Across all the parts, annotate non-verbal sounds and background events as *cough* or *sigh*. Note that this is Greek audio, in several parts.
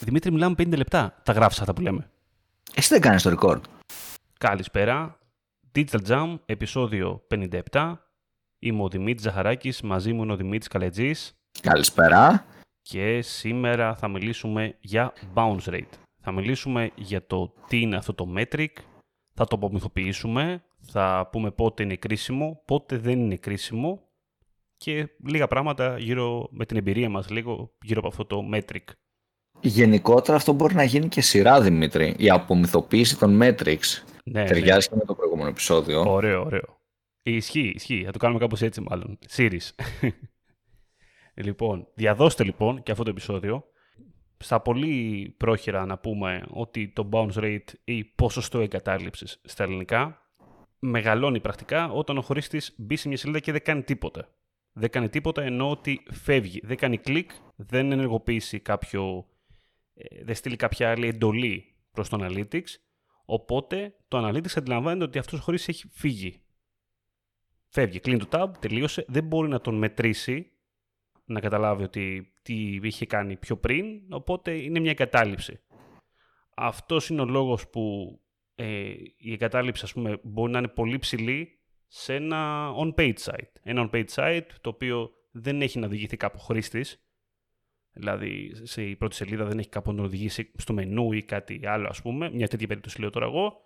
Δημήτρη, μιλάμε 50 λεπτά. Τα γράφεις αυτά που λέμε. Εσύ δεν κάνεις το record. Καλησπέρα. Digital Jam, επεισόδιο 57. Είμαι ο Δημήτρης Ζαχαράκης, μαζί μου είναι ο Δημήτρης Καλετζής. Καλησπέρα. Και σήμερα θα μιλήσουμε για bounce rate. Θα μιλήσουμε για το τι είναι αυτό το metric, θα το απομυθοποιήσουμε, θα πούμε πότε είναι κρίσιμο, πότε δεν είναι κρίσιμο και λίγα πράγματα γύρω με την εμπειρία μας λίγο γύρω από αυτό το metric. Γενικότερα αυτό μπορεί να γίνει και σειρά, Δημήτρη. Η απομυθοποίηση των metrics ναι, ταιριάζει ναι. και με το προηγούμενο επεισόδιο. Ωραίο, ωραίο. Ισχύει, ισχύει. Θα το κάνουμε κάπως έτσι μάλλον. Series. *laughs* λοιπόν, διαδώστε λοιπόν και αυτό το επεισόδιο. Στα πολύ πρόχειρα να πούμε ότι το bounce rate ή ποσοστό εγκατάλειψης στα ελληνικά μεγαλώνει πρακτικά όταν ο χρήστης μπει σε μια σελίδα και δεν κάνει τίποτα δεν κάνει τίποτα ενώ ότι φεύγει. Δεν κάνει κλικ, δεν ενεργοποιήσει κάποιο, ε, δεν στείλει κάποια άλλη εντολή προς το Analytics, οπότε το Analytics αντιλαμβάνεται ότι αυτός ο χρήστης έχει φύγει. Φεύγει, κλείνει το tab, τελείωσε, δεν μπορεί να τον μετρήσει, να καταλάβει ότι τι είχε κάνει πιο πριν, οπότε είναι μια εγκατάλειψη. Αυτός είναι ο λόγος που ε, η εγκατάλειψη ας πούμε, μπορεί να είναι πολύ ψηλή σε ένα on-page site. Ένα on-page site το οποίο δεν έχει να οδηγηθεί κάπου χρήστης. Δηλαδή, σε η πρώτη σελίδα δεν έχει κάπου να οδηγήσει στο μενού ή κάτι άλλο, ας πούμε. Μια τέτοια περίπτωση λέω τώρα εγώ.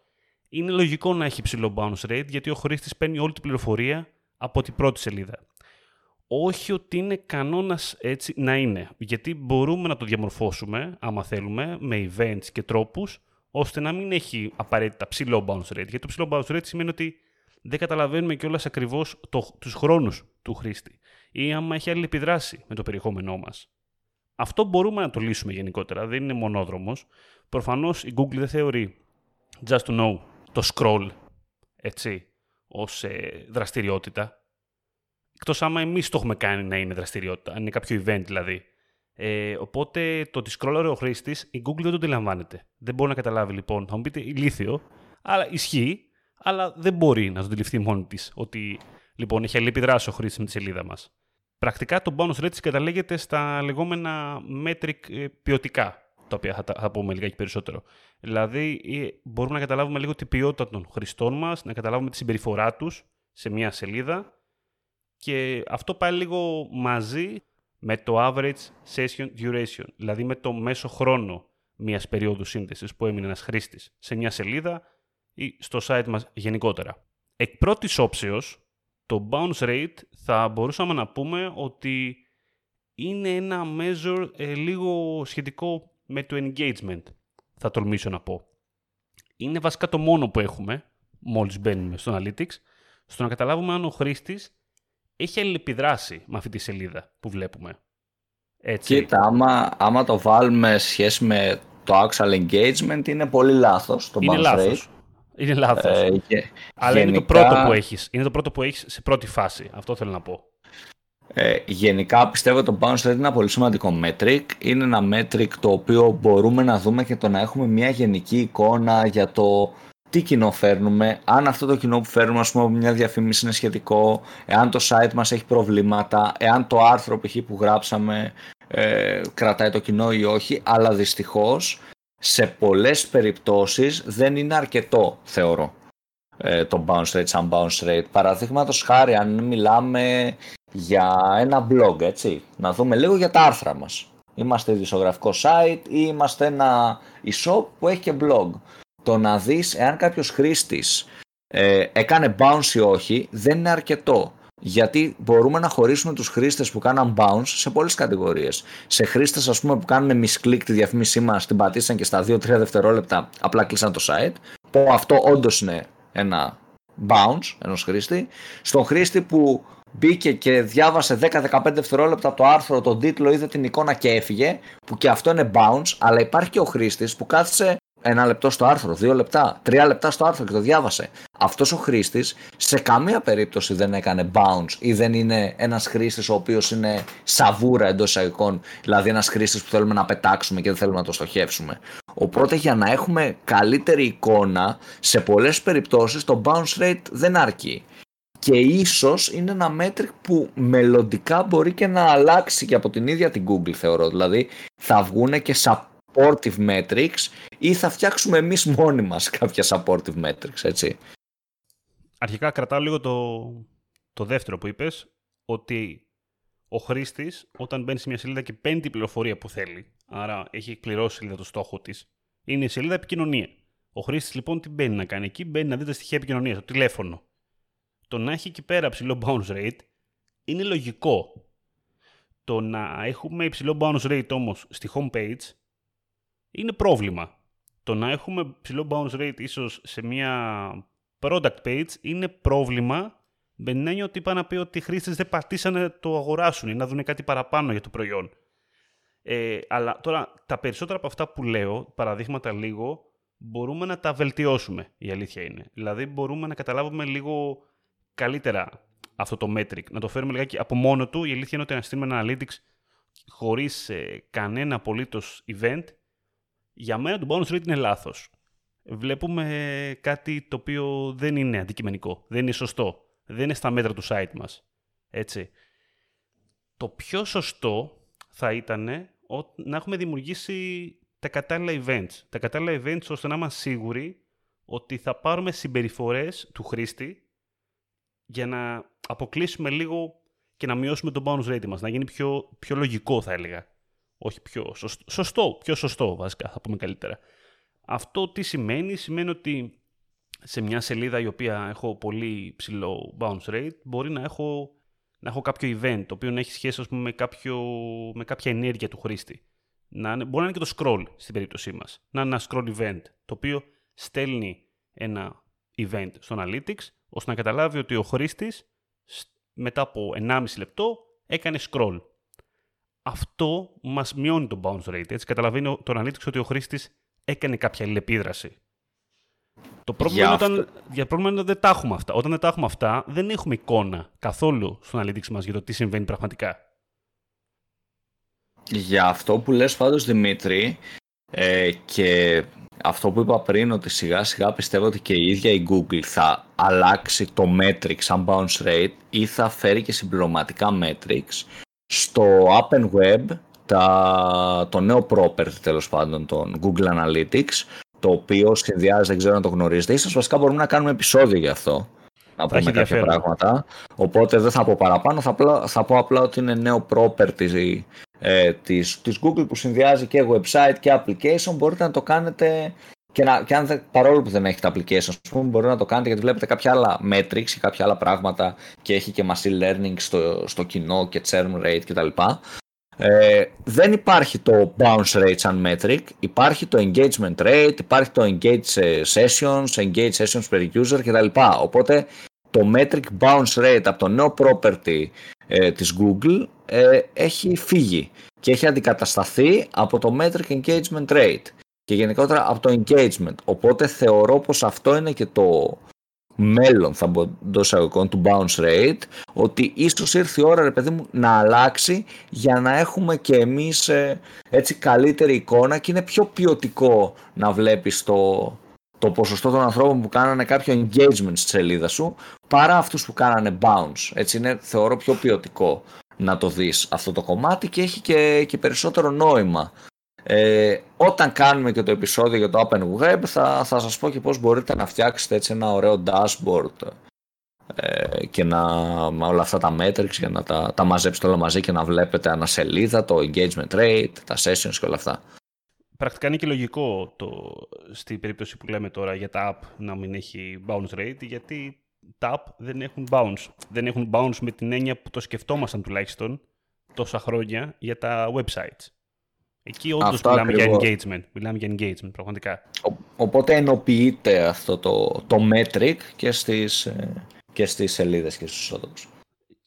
Είναι λογικό να έχει ψηλό bounce rate γιατί ο χρήστης παίρνει όλη την πληροφορία από την πρώτη σελίδα. Όχι ότι είναι κανόνας έτσι να είναι. Γιατί μπορούμε να το διαμορφώσουμε, άμα θέλουμε, με events και τρόπους, ώστε να μην έχει απαραίτητα ψηλό bounce rate. Γιατί το ψηλό bounce rate σημαίνει ότι δεν καταλαβαίνουμε κιόλας ακριβώς τους χρόνους του χρήστη ή άμα έχει άλλη επιδράση με το περιεχόμενό μας. Αυτό μπορούμε να το λύσουμε γενικότερα, δεν είναι μονόδρομος. Προφανώς η Google δεν θεωρεί just to know το scroll έτσι, ως ε, δραστηριότητα. Εκτός άμα εμείς το έχουμε κάνει να είναι δραστηριότητα, αν είναι κάποιο event δηλαδή. Ε, οπότε το ότι scroll ο χρήστης, η Google δεν το αντιλαμβάνεται. Δεν μπορεί να καταλάβει λοιπόν. Θα μου πείτε ηλίθιο, αλλά ισχύει αλλά δεν μπορεί να το αντιληφθεί μόνη της ότι λοιπόν έχει αλληλεπιδράσει ο χρήστης με τη σελίδα μας. Πρακτικά το bonus rate καταλήγεται στα λεγόμενα metric ε, ποιοτικά, τα οποία θα, θα πούμε λιγάκι περισσότερο. Δηλαδή, ε, μπορούμε να καταλάβουμε λίγο την ποιότητα των χρηστών μας, να καταλάβουμε τη συμπεριφορά τους σε μια σελίδα και αυτό πάει λίγο μαζί με το average session duration, δηλαδή με το μέσο χρόνο μιας περίοδου σύνδεσης που έμεινε ένας χρήστης σε μια σελίδα ή στο site μας γενικότερα. Εκ πρώτης όψεως, το bounce rate θα μπορούσαμε να πούμε ότι είναι ένα measure ε, λίγο σχετικό με το engagement, θα τολμήσω να πω. Είναι βασικά το μόνο που έχουμε, μόλις μπαίνουμε στο Analytics, στο να καταλάβουμε αν ο χρήστης έχει αλληλεπιδράσει με αυτή τη σελίδα που βλέπουμε. Έτσι. Κοίτα, άμα, άμα το βάλουμε σχέση με το actual engagement, είναι πολύ λάθος το είναι bounce λάθος. rate. Είναι λάθος. Ε, Αλλά είναι το πρώτο που έχεις. Είναι το πρώτο που έχεις σε πρώτη φάση. Αυτό θέλω να πω. Ε, γενικά πιστεύω το bounce rate είναι ένα πολύ σημαντικό metric. Είναι ένα metric το οποίο μπορούμε να δούμε και το να έχουμε μια γενική εικόνα για το τι κοινό φέρνουμε, αν αυτό το κοινό που φέρνουμε ας πούμε μια διαφήμιση είναι σχετικό, εάν το site μας έχει προβλήματα, εάν το άρθρο που γράψαμε ε, κρατάει το κοινό ή όχι, αλλά δυστυχώς σε πολλές περιπτώσεις δεν είναι αρκετό θεωρώ ε, το bounce rate σαν bounce rate. Παραδείγματος χάρη αν μιλάμε για ένα blog έτσι, να δούμε λίγο για τα άρθρα μας. Είμαστε ειδησογραφικό site ή είμαστε ένα e-shop που έχει και blog. Το να δεις εάν κάποιος χρήστης ε, έκανε bounce ή όχι δεν είναι αρκετό. Γιατί μπορούμε να χωρίσουμε τους χρήστες που κάναν bounce σε πολλές κατηγορίες. Σε χρήστες ας πούμε που κάνουν misclick τη διαφήμισή μας, την πατήσαν και στα 2-3 δευτερόλεπτα απλά κλείσαν το site, που αυτό όντως είναι ένα bounce ενός χρήστη. Στον χρήστη που μπήκε και διάβασε 10-15 δευτερόλεπτα το άρθρο, τον τίτλο, είδε την εικόνα και έφυγε, που και αυτό είναι bounce, αλλά υπάρχει και ο χρήστης που κάθισε ένα λεπτό στο άρθρο, δύο λεπτά, τρία λεπτά στο άρθρο και το διάβασε. Αυτός ο χρήστης σε καμία περίπτωση δεν έκανε bounce ή δεν είναι ένας χρήστης ο οποίος είναι σαβούρα εντός εισαγωγικών, δηλαδή ένας χρήστης που θέλουμε να πετάξουμε και δεν θέλουμε να το στοχεύσουμε. Οπότε για να έχουμε καλύτερη εικόνα, σε πολλές περιπτώσεις το bounce rate δεν αρκεί. Και ίσως είναι ένα μέτρικ που μελλοντικά μπορεί και να αλλάξει και από την ίδια την Google θεωρώ. Δηλαδή θα βγουν και supportive metrics ή θα φτιάξουμε εμείς μόνοι μας κάποια supportive metrics, έτσι. Αρχικά κρατάω λίγο το, το δεύτερο που είπες, ότι ο χρήστης, όταν μπαίνει σε μια σελίδα και παίρνει την πληροφορία που θέλει, άρα έχει εκπληρώσει η σελίδα το στόχο της, είναι η σελίδα επικοινωνία. Ο χρήστης λοιπόν τι μπαίνει να κάνει εκεί, μπαίνει να δει τα στοιχεία επικοινωνίας, το τηλέφωνο. Το να έχει εκεί πέρα ψηλό bounce rate είναι λογικό. Το να έχουμε υψηλό bounce rate όμως στη homepage είναι πρόβλημα. Το να έχουμε ψηλό bounce rate ίσως σε μια product page είναι πρόβλημα με την έννοια ότι είπα να πει ότι οι χρήστες δεν πατήσανε το αγοράσουν ή να δουν κάτι παραπάνω για το προϊόν. Ε, αλλά τώρα τα περισσότερα από αυτά που λέω, παραδείγματα λίγο, μπορούμε να τα βελτιώσουμε, η αλήθεια είναι. Δηλαδή μπορούμε να καταλάβουμε λίγο καλύτερα αυτό το metric, να το φέρουμε λιγάκι από μόνο του. Η αλήθεια είναι ότι να στείλουμε ένα analytics χωρίς ε, κανένα απολύτως event, για μένα το bonus rate είναι λάθος. Βλέπουμε κάτι το οποίο δεν είναι αντικειμενικό, δεν είναι σωστό δεν είναι στα μέτρα του site μας. Έτσι. Το πιο σωστό θα ήταν να έχουμε δημιουργήσει τα κατάλληλα events. Τα κατάλληλα events ώστε να είμαστε σίγουροι ότι θα πάρουμε συμπεριφορές του χρήστη για να αποκλείσουμε λίγο και να μειώσουμε τον bonus rate μας, να γίνει πιο, πιο λογικό θα έλεγα. Όχι πιο σωστό, σωστό, πιο σωστό βασικά θα πούμε καλύτερα. Αυτό τι σημαίνει, σημαίνει ότι σε μια σελίδα η οποία έχω πολύ ψηλό bounce rate, μπορεί να έχω, να έχω κάποιο event, το οποίο να έχει σχέση πούμε, με, κάποιο, με κάποια ενέργεια του χρήστη. Να, μπορεί να είναι και το scroll στην περίπτωσή μας. Να είναι ένα scroll event, το οποίο στέλνει ένα event στο Analytics, ώστε να καταλάβει ότι ο χρήστης μετά από 1,5 λεπτό έκανε scroll. Αυτό μας μειώνει το bounce rate. Έτσι καταλαβαίνει το Analytics ότι ο χρήστης έκανε κάποια αλληλεπίδραση το πρόβλημα, είναι όταν, για πρόβλημα είναι ότι δεν τα έχουμε αυτά. Όταν δεν τα έχουμε αυτά, δεν έχουμε εικόνα καθόλου στο analytics μας για το τι συμβαίνει πραγματικά. Για αυτό που λες πάντως Δημήτρη ε, και αυτό που είπα πριν ότι σιγά σιγά πιστεύω ότι και η ίδια η Google θα αλλάξει το metrics σαν bounce rate ή θα φέρει και συμπληρωματικά metrics στο App and Web τα, το νέο property τέλος πάντων των Google Analytics το οποίο σχεδιάζει, δεν ξέρω αν το γνωρίζετε. Ίσως βασικά μπορούμε να κάνουμε επεισόδιο γι' αυτό. Να πούμε κάποια πράγματα. Οπότε δεν θα πω παραπάνω, θα, θα πω απλά ότι είναι νέο property ε, της, της Google που συνδυάζει και website και application. Μπορείτε να το κάνετε και, να, και αν παρόλο που δεν έχετε application, πούμε, μπορείτε να το κάνετε γιατί βλέπετε κάποια άλλα metrics ή κάποια άλλα πράγματα και έχει και machine learning στο, στο κοινό και churn rate κτλ. Ε, δεν υπάρχει το bounce rate σαν metric, υπάρχει το engagement rate, υπάρχει το engage ε, sessions, engage sessions per user κτλ. Οπότε το metric bounce rate από το νέο property ε, της Google ε, έχει φύγει και έχει αντικατασταθεί από το metric engagement rate και γενικότερα από το engagement. Οπότε θεωρώ πως αυτό είναι και το, μέλλον θα μπω εντός εισαγωγικών του bounce rate ότι ίσως ήρθε η ώρα ρε παιδί μου να αλλάξει για να έχουμε και εμείς ε, έτσι καλύτερη εικόνα και είναι πιο ποιοτικό να βλέπεις το, το ποσοστό των ανθρώπων που κάνανε κάποιο engagement στη σελίδα σου παρά αυτούς που κάνανε bounce. Έτσι είναι θεωρώ πιο ποιοτικό να το δεις αυτό το κομμάτι και έχει και, και περισσότερο νόημα ε, όταν κάνουμε και το επεισόδιο για το Open Web θα, θα σας πω και πώς μπορείτε να φτιάξετε έτσι ένα ωραίο dashboard ε, και να, με όλα αυτά τα metrics για να τα, τα μαζέψετε όλα μαζί και να βλέπετε ανασελίδα, το engagement rate, τα sessions και όλα αυτά. Πρακτικά είναι και λογικό το, στην περίπτωση που λέμε τώρα για τα app να μην έχει bounce rate γιατί τα app δεν έχουν bounce. Δεν έχουν bounce με την έννοια που το σκεφτόμασταν τουλάχιστον τόσα χρόνια για τα websites. Εκεί όντως μιλάμε για engagement. Μιλάμε για engagement, πραγματικά. οπότε ενοποιείται αυτό το, το metric και στις, ε, και στις σελίδες και στους ισότοπους.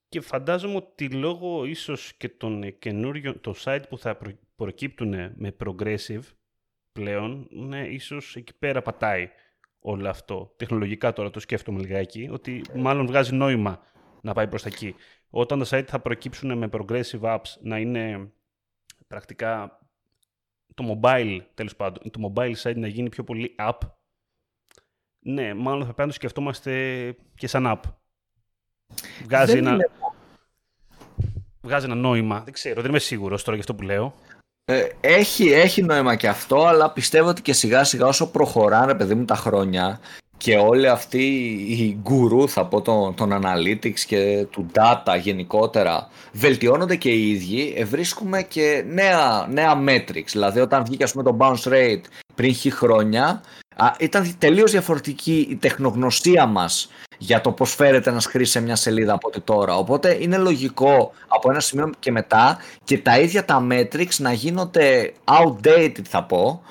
Και φαντάζομαι ότι λόγω ίσως και των καινούριων, το site που θα προκύπτουν με progressive πλέον, ναι, ίσως εκεί πέρα πατάει όλο αυτό. Τεχνολογικά τώρα το σκέφτομαι λιγάκι, ότι μάλλον βγάζει νόημα να πάει προς τα εκεί. Όταν τα site θα προκύψουν με progressive apps να είναι πρακτικά το mobile, τέλος πάντων, το mobile site να γίνει πιο πολύ app, ναι, μάλλον θα πρέπει να το σκεφτόμαστε και σαν app. Βγάζει ένα... Βγάζει ένα νόημα. Δεν ξέρω, δεν είμαι σίγουρος τώρα για αυτό που λέω. Ε, έχει, έχει νόημα και αυτό, αλλά πιστεύω ότι και σιγά σιγά όσο προχωράνε, παιδί μου, τα χρόνια και όλοι αυτοί οι γκουρού, θα πω, των, των analytics και του data γενικότερα, βελτιώνονται και οι ίδιοι, ε, βρίσκουμε και νέα, νέα metrics. Δηλαδή, όταν βγήκε, ας πούμε, το bounce rate πριν χι χρόνια, ήταν τελείως διαφορετική η τεχνογνωσία μας για το πώς φέρεται ένας χρήσης σε μια σελίδα από ότι τώρα. Οπότε είναι λογικό από ένα σημείο και μετά και τα ίδια τα metrics να γίνονται outdated θα πω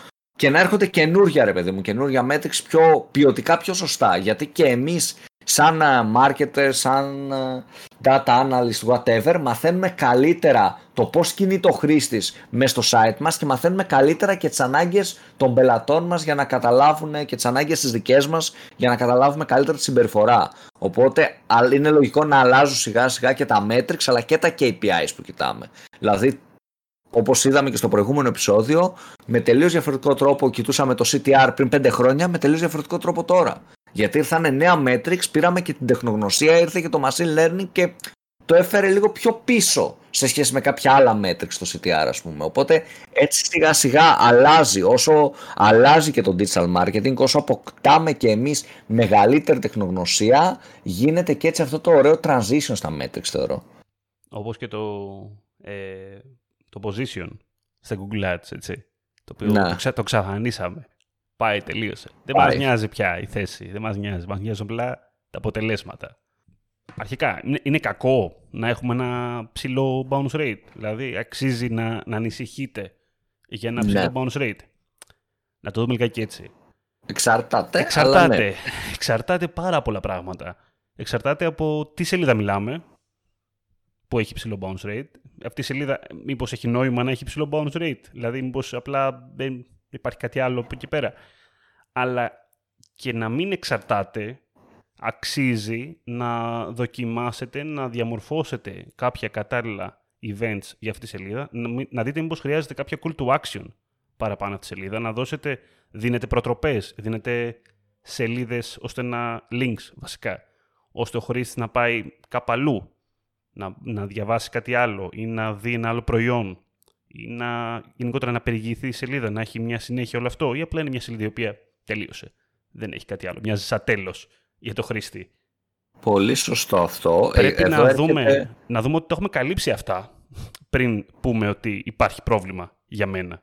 και να έρχονται καινούργια ρε παιδί μου, καινούργια metrics πιο ποιοτικά πιο σωστά. Γιατί και εμείς σαν marketer, σαν data analyst, whatever, μαθαίνουμε καλύτερα το πώς κινείται ο χρήστης μέσα στο site μας και μαθαίνουμε καλύτερα και τις ανάγκες των πελατών μας για να καταλάβουν και τις ανάγκες τις δικές μας για να καταλάβουμε καλύτερα τη συμπεριφορά. Οπότε είναι λογικό να αλλάζουν σιγά σιγά και τα metrics αλλά και τα KPIs που κοιτάμε. Δηλαδή Όπως είδαμε και στο προηγούμενο επεισόδιο, με τελείως διαφορετικό τρόπο κοιτούσαμε το CTR πριν 5 χρόνια, με τελείως διαφορετικό τρόπο τώρα. Γιατί ήρθαν νέα metrics, πήραμε και την τεχνογνωσία, ήρθε και το machine learning και το έφερε λίγο πιο πίσω σε σχέση με κάποια άλλα metrics στο CTR ας πούμε. Οπότε έτσι σιγά σιγά αλλάζει, όσο αλλάζει και το digital marketing, όσο αποκτάμε και εμείς μεγαλύτερη τεχνογνωσία, γίνεται και έτσι αυτό το ωραίο transition στα metrics θεωρώ. Όπως και το, ε, το position στα Google Ads, έτσι. Το οποίο το, ξα, το ξαφανίσαμε. Πάει, τελείωσε. Δεν μας νοιάζει πια η θέση. Δεν μας νοιάζει. Μας νοιάζουν απλά τα αποτελέσματα. Αρχικά, είναι, κακό να έχουμε ένα ψηλό bounce rate. Δηλαδή, αξίζει να, να ανησυχείτε για ένα ψηλό ναι. bounce rate. Να το δούμε λιγάκι έτσι. Εξαρτάται. Εξαρτάται. Ναι. *laughs* Εξαρτάται πάρα πολλά πράγματα. Εξαρτάται από τι σελίδα μιλάμε, που έχει ψηλό bounce rate. Αυτή η σελίδα, μήπως έχει νόημα να έχει ψηλό bounce rate; Δηλαδή, μήπως απλά δεν υπάρχει κάτι άλλο από εκεί πέρα. Αλλά και να μην εξαρτάται, αξίζει να δοκιμάσετε, να διαμορφώσετε κάποια κατάλληλα events για αυτή τη σελίδα, να δείτε μήπως χρειάζεται κάποια call to action παραπάνω από τη σελίδα, να δώσετε, δίνετε προτροπές, δίνετε σελίδες ώστε να links βασικά, ώστε ο χρήστης να πάει κάπου αλλού, να, να διαβάσει κάτι άλλο ή να δει ένα άλλο προϊόν ή να γενικότερα να περιηγηθεί η σελίδα, να έχει μια συνέχεια όλο αυτό, ή απλά είναι μια σελίδα η οποία τελείωσε. Δεν έχει κάτι άλλο. Μοιάζει σαν τέλος για το χρήστη. Πολύ σωστό αυτό. Πρέπει να, δούμε, να δούμε ότι το έχουμε καλύψει αυτά πριν πούμε ότι υπάρχει πρόβλημα για μένα.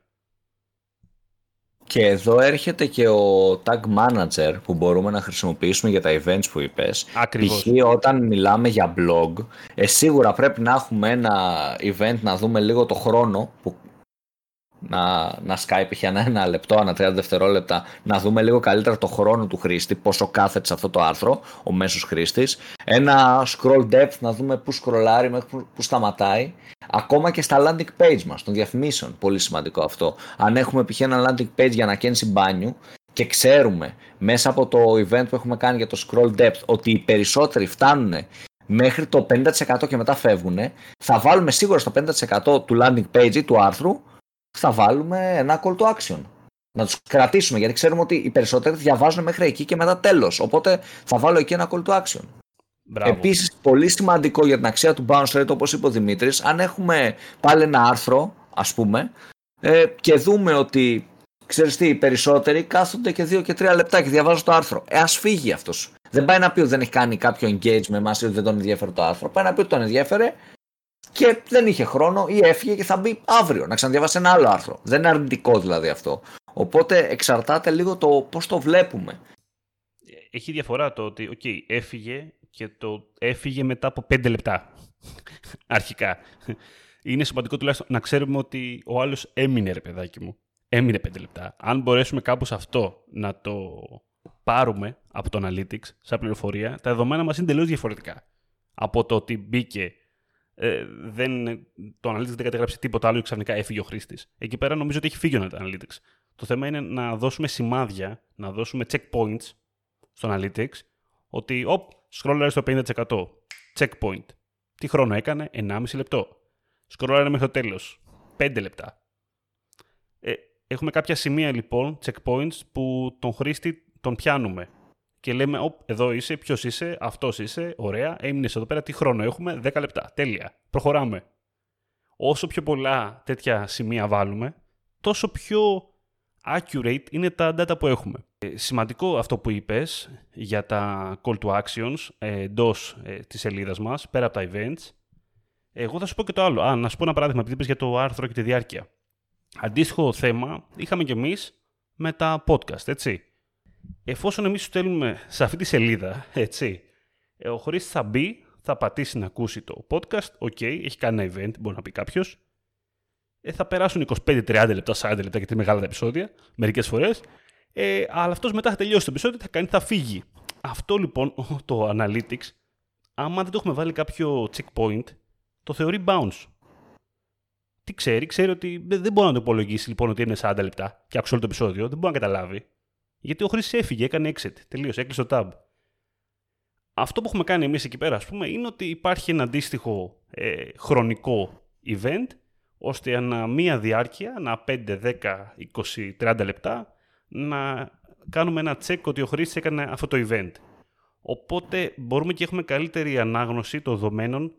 Και εδώ έρχεται και ο tag manager που μπορούμε να χρησιμοποιήσουμε για τα events που είπες. Ακριβώς. Π.χ. όταν μιλάμε για blog, ε, σίγουρα πρέπει να έχουμε ένα event να δούμε λίγο το χρόνο που να, να Skype για ένα, ένα λεπτό, ένα 30 δευτερόλεπτα, να δούμε λίγο καλύτερα το χρόνο του χρήστη, πόσο κάθεται σε αυτό το άρθρο, ο μέσος χρήστης. Ένα scroll depth, να δούμε πού σκρολάρει μέχρι που σταματάει. Ακόμα και στα landing page μας, των διαφημίσεων, πολύ σημαντικό αυτό. Αν έχουμε π.χ. ένα landing page για ανακαίνιση μπάνιου και ξέρουμε μέσα από το event που έχουμε κάνει για το scroll depth ότι οι περισσότεροι φτάνουν μέχρι το 50% και μετά φεύγουν, θα βάλουμε σίγουρα στο 50% του landing page ή του άρθρου θα βάλουμε ένα call to action. Να τους κρατήσουμε γιατί ξέρουμε ότι οι περισσότεροι διαβάζουν μέχρι εκεί και μετά τέλος. Οπότε θα βάλω εκεί ένα call to action. Επίσης, πολύ σημαντικό για την αξία του bounce rate, όπως είπε ο Δημήτρης, αν έχουμε πάλι ένα άρθρο, ας πούμε, ε, και δούμε ότι ξέρεις τι, οι περισσότεροι κάθονται και δύο και τρία λεπτά και διαβάζουν το άρθρο. Ε, ας φύγει αυτός. Δεν πάει να πει ότι δεν έχει κάνει κάποιο engage με εμά ή ότι δεν τον ενδιαφέρει το άρθρο. Πάει να πει ότι τον ενδιαφέρε και δεν είχε χρόνο ή έφυγε και θα μπει αύριο να ξαναδιαβάσει ένα άλλο άρθρο. Δεν είναι αρνητικό δηλαδή αυτό. Οπότε εξαρτάται λίγο το πώς το βλέπουμε. Έχει διαφορά το ότι okay, έφυγε και το έφυγε μετά από πέντε λεπτά. *laughs* Αρχικά. Είναι σημαντικό τουλάχιστον να ξέρουμε ότι ο άλλος έμεινε ρε παιδάκι μου. Έμεινε πέντε λεπτά. Αν μπορέσουμε κάπως αυτό να το πάρουμε από το Analytics σαν πληροφορία, τα δεδομένα μας είναι τελείως διαφορετικά. Από το ότι μπήκε ε, δεν, το Analytics δεν κατέγραψε τίποτα άλλο και ξαφνικά έφυγε ο χρήστης. Εκεί πέρα νομίζω ότι έχει φύγει ο Analytics. Το θέμα είναι να δώσουμε σημάδια, να δώσουμε checkpoints στο Analytics, ότι οπ, σκρόλαρε στο 50%. Checkpoint. Τι χρόνο έκανε, 1,5 λεπτό. Σκρόλαρε μέχρι το τέλος. 5 λεπτά. Ε, έχουμε κάποια σημεία λοιπόν, checkpoints, που τον χρήστη τον πιάνουμε και λέμε, Οπ, εδώ είσαι, ποιος είσαι, αυτός είσαι, ωραία, έμεινες εδώ πέρα, τι χρόνο έχουμε, 10 λεπτά. Τέλεια. Προχωράμε. όσο πιο πολλά τέτοια σημεία βάλουμε, τόσο πιο accurate είναι τα data που έχουμε. Ε, σημαντικό αυτό που είπες για τα call to actions ε, εντός ε, της σελίδας μας, πέρα από τα events. Εγώ θα σου πω και το άλλο. Α, να σου πω ένα παράδειγμα, επειδή είπες για το άρθρο και τη διάρκεια. Αντίστοιχο θέμα είχαμε κι εμείς με τα podcast, έτσι. Εφόσον εμείς στέλνουμε σε αυτή τη σελίδα, έτσι, ο χρήστης θα μπει, θα πατήσει να ακούσει το podcast, ok, έχει κάνει ένα event, μπορεί να πει κάποιος. Ε, θα περάσουν 25-30 λεπτά, 40 λεπτά γιατί είναι μεγάλα τα επεισόδια, μερικές φορές. Ε, αλλά αυτός μετά θα τελειώσει το επεισόδιο, θα κάνει, θα φύγει. Αυτό λοιπόν το analytics, άμα δεν το έχουμε βάλει κάποιο checkpoint, το θεωρεί bounce. Τι ξέρει, ξέρει ότι δεν μπορεί να το υπολογίσει λοιπόν ότι είναι 40 λεπτά και άκουσε όλο το επεισόδιο, δεν μπορεί να καταλάβει. Γιατί ο χρήστη έφυγε, έκανε exit, τελείωσε, έκλεισε το tab αυτό που έχουμε κάνει εμείς εκεί πέρα, ας πούμε, είναι ότι υπάρχει ένα αντίστοιχο ε, χρονικό event, ώστε ανά μία διάρκεια, ανά 5, 10, 20, 30 λεπτά, να κάνουμε ένα check ότι ο χρήστης έκανε αυτό το event. Οπότε μπορούμε και έχουμε καλύτερη ανάγνωση των δεδομένων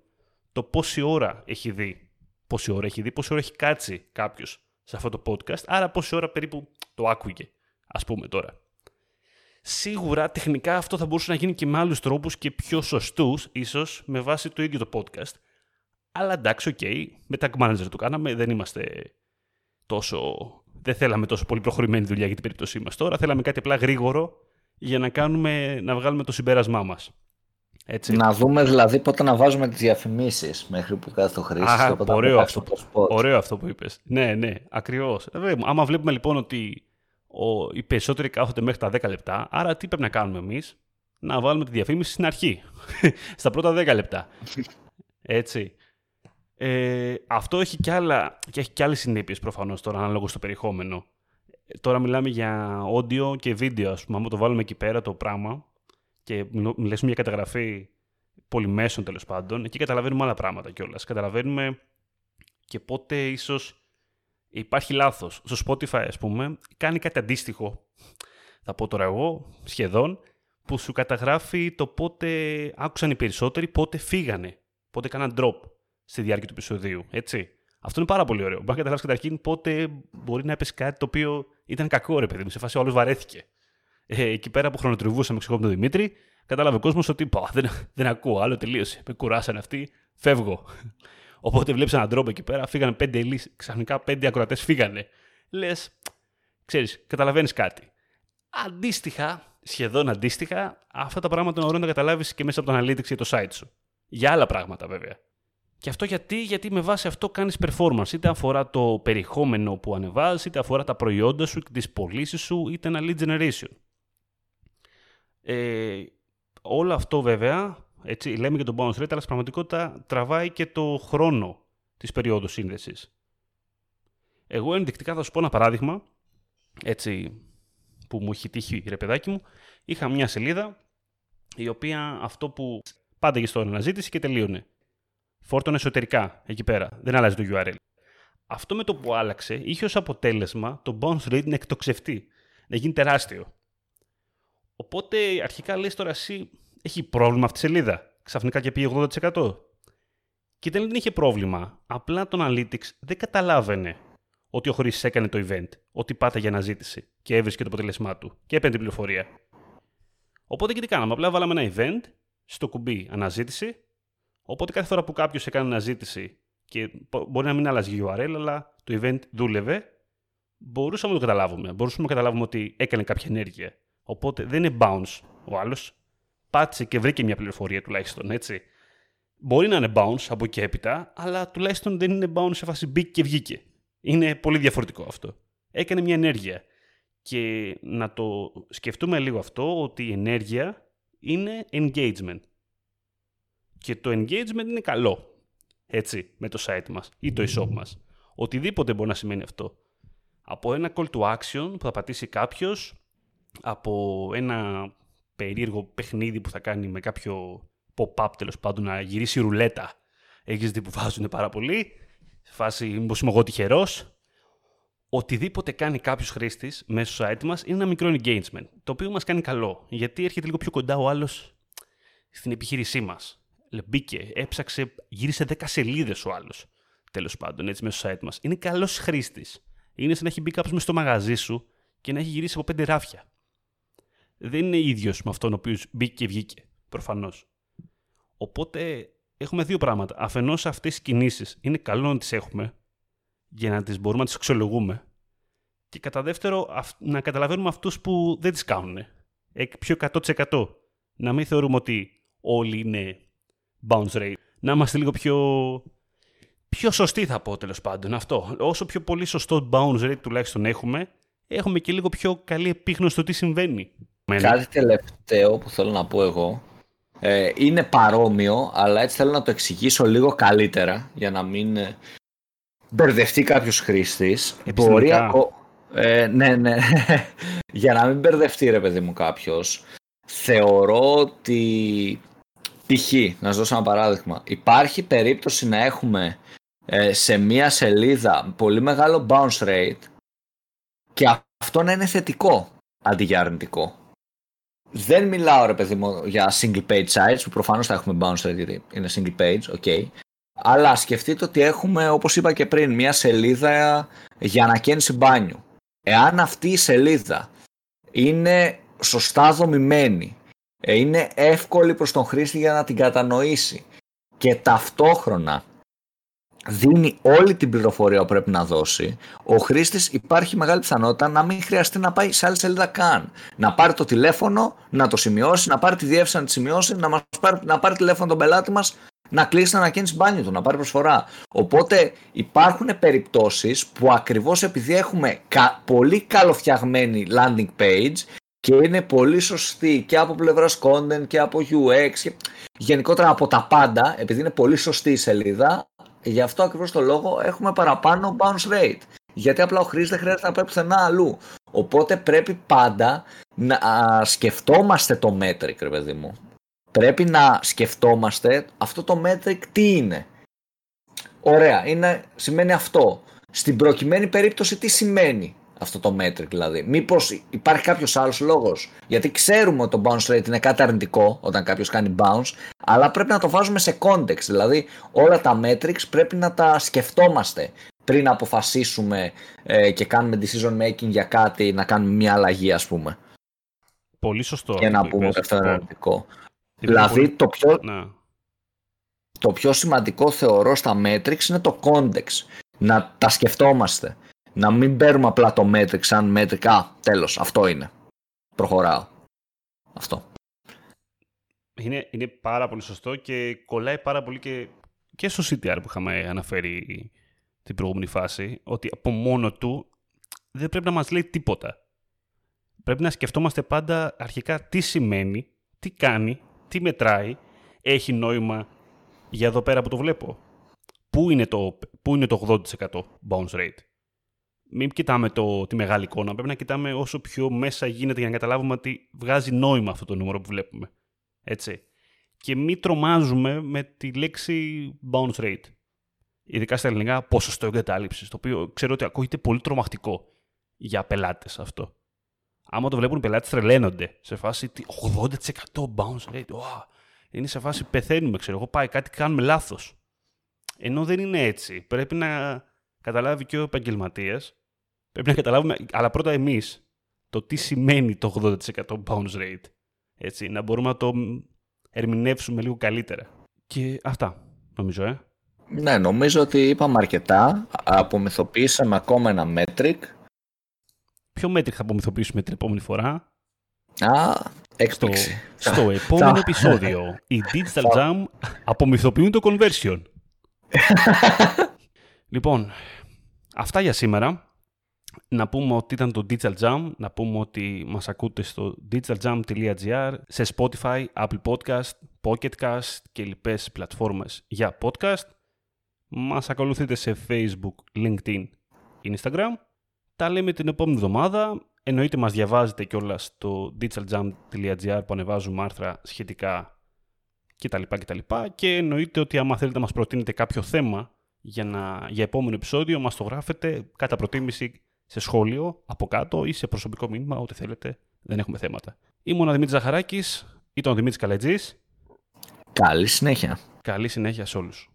το πόση ώρα έχει δει. Πόση ώρα έχει δει, πόση ώρα έχει κάτσει κάποιος σε αυτό το podcast, άρα πόση ώρα περίπου το άκουγε, ας πούμε τώρα. Σίγουρα τεχνικά αυτό θα μπορούσε να γίνει και με άλλους τρόπους και πιο σωστούς, ίσως με βάση το ίδιο το podcast. Αλλά εντάξει, ok, okay, με tag manager το κάναμε, δεν είμαστε τόσο. Δεν θέλαμε τόσο πολύ προχωρημένη δουλειά για την περίπτωσή μας τώρα. Θέλαμε κάτι απλά γρήγορο για να, κάνουμε, να βγάλουμε το συμπέρασμά μας. Έτσι. Να δούμε δηλαδή πότε να βάζουμε τις διαφημίσεις μέχρι που κάθεται ο χρήστης. Ωραίο αυτό, ωραίο αυτό που είπες. Ναι, ναι, ακριβώς. Ε, άμα βλέπουμε λοιπόν ότι ο, οι περισσότεροι κάθονται μέχρι τα 10 λεπτά. Άρα τι πρέπει να κάνουμε εμείς, να βάλουμε τη διαφήμιση στην αρχή, *laughs* στα πρώτα 10 λεπτά. Έτσι. Ε, αυτό έχει και, άλλα, και έχει και άλλες συνέπειες προφανώς τώρα ανάλογα στο περιεχόμενο. Τώρα μιλάμε για audio και βίντεο, ας πούμε, άμα το βάλουμε εκεί πέρα το πράγμα και μιλήσουμε για καταγραφή πολυμέσων τέλος πάντων, εκεί καταλαβαίνουμε άλλα πράγματα κιόλας. Καταλαβαίνουμε και πότε ίσως υπάρχει λάθος. Στο Spotify, ας πούμε, κάνει κάτι αντίστοιχο, θα πω τώρα εγώ, σχεδόν, που σου καταγράφει το πότε άκουσαν οι περισσότεροι, πότε φύγανε, πότε έκαναν drop στη διάρκεια του επεισοδίου, έτσι. Αυτό είναι πάρα πολύ ωραίο. Μπορεί να καταλάβει καταρχήν πότε μπορεί να έπεσε κάτι το οποίο ήταν κακό, ρε παιδί μου. Σε φάση όλο βαρέθηκε. Ε, εκεί πέρα που χρονοτριβούσαμε, ξέρω τον Δημήτρη, κατάλαβε ο κόσμος ότι πα, δεν, δεν ακούω άλλο, τελείωσε. Με κουράσαν αυτοί, φεύγω. Οπότε βλέπεις έναν τρόπο εκεί πέρα, φύγανε πέντε λύσεις, ξαφνικά πέντε ακροατές φύγανε. Λες, ξέρεις, καταλαβαίνεις κάτι. Αντίστοιχα, σχεδόν αντίστοιχα, αυτά τα πράγματα είναι ωραίο να καταλάβεις και μέσα από το analytics για το site σου. Για άλλα πράγματα βέβαια. Και αυτό γιατί, γιατί με βάση αυτό κάνεις performance, είτε αφορά το περιεχόμενο που ανεβάζεις, είτε αφορά τα προϊόντα σου και τις πωλήσεις σου, είτε ένα lead generation. Ε, όλο αυτό βέβαια έτσι, λέμε και τον bounce rate, αλλά στην πραγματικότητα τραβάει και το χρόνο της περίοδου σύνδεσης. Εγώ ενδεικτικά θα σου πω ένα παράδειγμα, έτσι, που μου έχει τύχει ρε παιδάκι μου. Είχα μια σελίδα, η οποία αυτό που πάντεγε στο αναζήτηση και τελείωνε. Φόρτωνε εσωτερικά, εκεί πέρα. Δεν άλλαζε το URL. Αυτό με το που άλλαξε είχε ως αποτέλεσμα το bounce rate να εκτοξευτεί, να γίνει τεράστιο. Οπότε αρχικά λες τώρα εσύ έχει πρόβλημα αυτή η σελίδα. Ξαφνικά και πήγε 80%. Και δεν είχε πρόβλημα. Απλά το Analytics δεν καταλάβαινε ότι ο χρήστη έκανε το event, ότι πάτε για αναζήτηση και έβρισκε το αποτέλεσμά του και έπαιρνε την πληροφορία. Οπότε και τι κάναμε, απλά βάλαμε ένα event στο κουμπί αναζήτηση. Οπότε κάθε φορά που κάποιος έκανε αναζήτηση και μπορεί να μην άλλαζε URL, αλλά το event δούλευε, μπορούσαμε να το καταλάβουμε. Μπορούσαμε να καταλάβουμε ότι έκανε κάποια ενέργεια. Οπότε δεν είναι bounce ο άλλος, πάτησε και βρήκε μια πληροφορία τουλάχιστον, έτσι. Μπορεί να είναι bounce από εκεί έπειτα, αλλά τουλάχιστον δεν είναι bounce σε φάση μπήκε και βγήκε. Είναι πολύ διαφορετικό αυτό. Έκανε μια ενέργεια. Και να το σκεφτούμε λίγο αυτό, ότι η ενέργεια είναι engagement. Και το engagement είναι καλό, έτσι, με το site μας ή το e-shop μας. Οτιδήποτε μπορεί να σημαίνει αυτό. Από ένα call to action που θα πατήσει κάποιος, από ένα περίεργο παιχνίδι που θα κάνει με κάποιο pop-up τέλος πάντων να γυρίσει ρουλέτα. Έχεις δει που βάζουν πάρα πολύ. Σε φάση, μήπως είμαι εγώ τυχερός. Οτιδήποτε κάνει κάποιος χρήστης μέσω στο site μας είναι ένα μικρό engagement. Το οποίο μας κάνει καλό. Γιατί έρχεται λίγο πιο κοντά ο άλλος στην επιχείρησή μας. Μπήκε, έψαξε, γύρισε 10 σελίδες ο άλλος. τέλος πάντων, έτσι μέσω στο site μας. Είναι καλός χρήστης. Είναι σαν να έχει μπει κάποιος μέσα στο μαγαζί σου και να έχει γυρίσει από πέντε ράφια. Δεν είναι ίδιος με αυτόν ο οποίος μπήκε και βγήκε, προφανώς. Οπότε έχουμε δύο πράγματα. Αφενός αυτές τι κινήσεις είναι καλό να τις έχουμε για να τις μπορούμε να τις αξιολογούμε. Και κατά δεύτερο, να καταλαβαίνουμε αυτούς που δεν τις κάνουν. Πιο 100%. Να μην θεωρούμε ότι όλοι είναι bounce rate. Να είμαστε λίγο πιο πιο σωστή θα πω τέλος πάντων αυτό. Όσο πιο πολύ σωστό bounce rate τουλάχιστον έχουμε, έχουμε και λίγο πιο καλή επίγνωση στο τι συμβαίνει. Κάτι τελευταίο που θέλω να πω εγώ. Ε, είναι παρόμοιο, αλλά έτσι θέλω να το εξηγήσω λίγο καλύτερα για να μην ε, μπερδευτεί κάποιος χρήστης. Μπορεί. Ε, ναι, ναι. *laughs* για να μην μπερδευτεί ρε παιδί μου κάποιος. Θεωρώ ότι π.χ. να σας δώσω ένα παράδειγμα. Υπάρχει περίπτωση να έχουμε ε, σε μία σελίδα πολύ μεγάλο bounce rate και αυτό να είναι θετικό αντί για αρνητικό. Δεν μιλάω ρε παιδί μου για single page sites που προφανώς θα έχουμε bounce rate γιατί είναι single page, ok. Αλλά σκεφτείτε ότι έχουμε όπως είπα και πριν μία σελίδα για ανακαίνιση μπάνιου. Εάν αυτή η σελίδα είναι σωστά δομημένη, ε, είναι εύκολη προς τον χρήστη για να την κατανοήσει και ταυτόχρονα δίνει όλη την πληροφορία που πρέπει να δώσει, ο χρήστης υπάρχει μεγάλη πιθανότητα να μην χρειαστεί να πάει σε άλλη σελίδα καν. Να πάρει το τηλέφωνο, να το σημειώσει, να πάρει τη διεύθυνση να τη σημειώσει, να, μας πάρει, να πάρει τηλέφωνο τον πελάτη μας, να κλείσει να ανακαίνιση μπάνιο του, να πάρει προσφορά. Οπότε υπάρχουν περιπτώσεις που ακριβώς επειδή έχουμε κα, πολύ καλοφτιαγμένη landing page και είναι πολύ σωστή και από πλευράς content και από UX και γενικότερα από τα πάντα, επειδή είναι πολύ σωστή η σελίδα, Γι' αυτό ακριβώς το λόγο έχουμε παραπάνω bounce rate. Γιατί απλά ο χρήστη δεν χρειάζεται να πάει πουθενά αλλού. Οπότε πρέπει πάντα να σκεφτόμαστε το metric, ρε παιδί μου. Πρέπει να σκεφτόμαστε αυτό το metric τι είναι. Ωραία, είναι, σημαίνει αυτό. Στην προκειμένη περίπτωση τι σημαίνει; Αυτό το metric δηλαδή. Μήπως υπάρχει κάποιος άλλος λόγος; Γιατί ξέρουμε ότι το bounce rate είναι κάτι αρνητικό όταν κάποιος κάνει bounce, αλλά πρέπει να το βάζουμε σε context. Δηλαδή όλα τα metrics πρέπει να τα σκεφτόμαστε πριν αποφασίσουμε ε, και κάνουμε decision making για κάτι, να κάνουμε μια αλλαγή ας πούμε. Πολύ σωστό. Και να πούμε ότι αυτό είναι αρνητικό. Δηλαδή το πιο, ναι. το πιο σημαντικό θεωρώ στα metrics είναι το context. Να τα σκεφτόμαστε. Να μην παίρνουμε απλά το metric σαν metric. Α, τέλος, αυτό είναι. Προχωράω. Αυτό. Είναι, είναι πάρα πολύ σωστό και κολλάει πάρα πολύ και, και στο CTR που είχαμε αναφέρει την προηγούμενη φάση, ότι από μόνο του δεν πρέπει να μας λέει τίποτα. Πρέπει να σκεφτόμαστε πάντα αρχικά τι σημαίνει, τι κάνει, τι μετράει, έχει νόημα για εδώ πέρα που το βλέπω. Πού είναι το, πού είναι το 80% bounce rate; Μην κοιτάμε το, τη μεγάλη εικόνα. Πρέπει να κοιτάμε όσο πιο μέσα γίνεται για να καταλάβουμε ότι βγάζει νόημα αυτό το νούμερο που βλέπουμε. Έτσι. Και μην τρομάζουμε με τη λέξη bounce rate. Ειδικά στα ελληνικά, ποσοστό εγκατάλειψης. Το οποίο ξέρω ότι ακούγεται πολύ τρομακτικό για πελάτες αυτό. Άμα το βλέπουν οι πελάτες, τρελαίνονται. Σε φάση 80% bounce rate. Wow. Είναι σε φάση πεθαίνουμε, ξέρω εγώ. Πάει κάτι, κάνουμε λάθος. Ενώ δεν είναι έτσι. Πρέπει να καταλάβει και ο επαγγελματίας Πρέπει να καταλάβουμε, αλλά πρώτα εμείς, το τι σημαίνει το 80% bounce rate. Έτσι, να μπορούμε να το ερμηνεύσουμε λίγο καλύτερα. Και αυτά, νομίζω, ε. Ναι, νομίζω ότι είπαμε αρκετά. Απομυθοποιήσαμε ακόμα ένα metric. Ποιο metric θα απομυθοποιήσουμε την επόμενη φορά; Α, έκπληξη. Στο, στο επόμενο επεισόδιο, οι Digital Jam απομυθοποιούν το conversion. *laughs* λοιπόν, αυτά για σήμερα να πούμε ότι ήταν το Digital Jam, να πούμε ότι μας ακούτε στο digitaljam.gr, σε Spotify, Apple Podcast, Pocketcast και λοιπές πλατφόρμες για podcast. Μας ακολουθείτε σε Facebook, LinkedIn, Instagram. Τα λέμε την επόμενη εβδομάδα. Εννοείται μας διαβάζετε κιόλας στο digitaljam.gr που ανεβάζουμε άρθρα σχετικά κτλ. κτλ. Και εννοείται ότι άμα θέλετε να μας προτείνετε κάποιο θέμα για, να, για επόμενο επεισόδιο, μας το γράφετε κατά προτίμηση σε σχόλιο από κάτω ή σε προσωπικό μήνυμα, ό,τι θέλετε. Δεν έχουμε θέματα. Ήμουν ο Δημήτρης Ζαχαράκης, ήταν ο Δημήτρης Καλετζής. Καλή συνέχεια. Καλή συνέχεια σε όλους.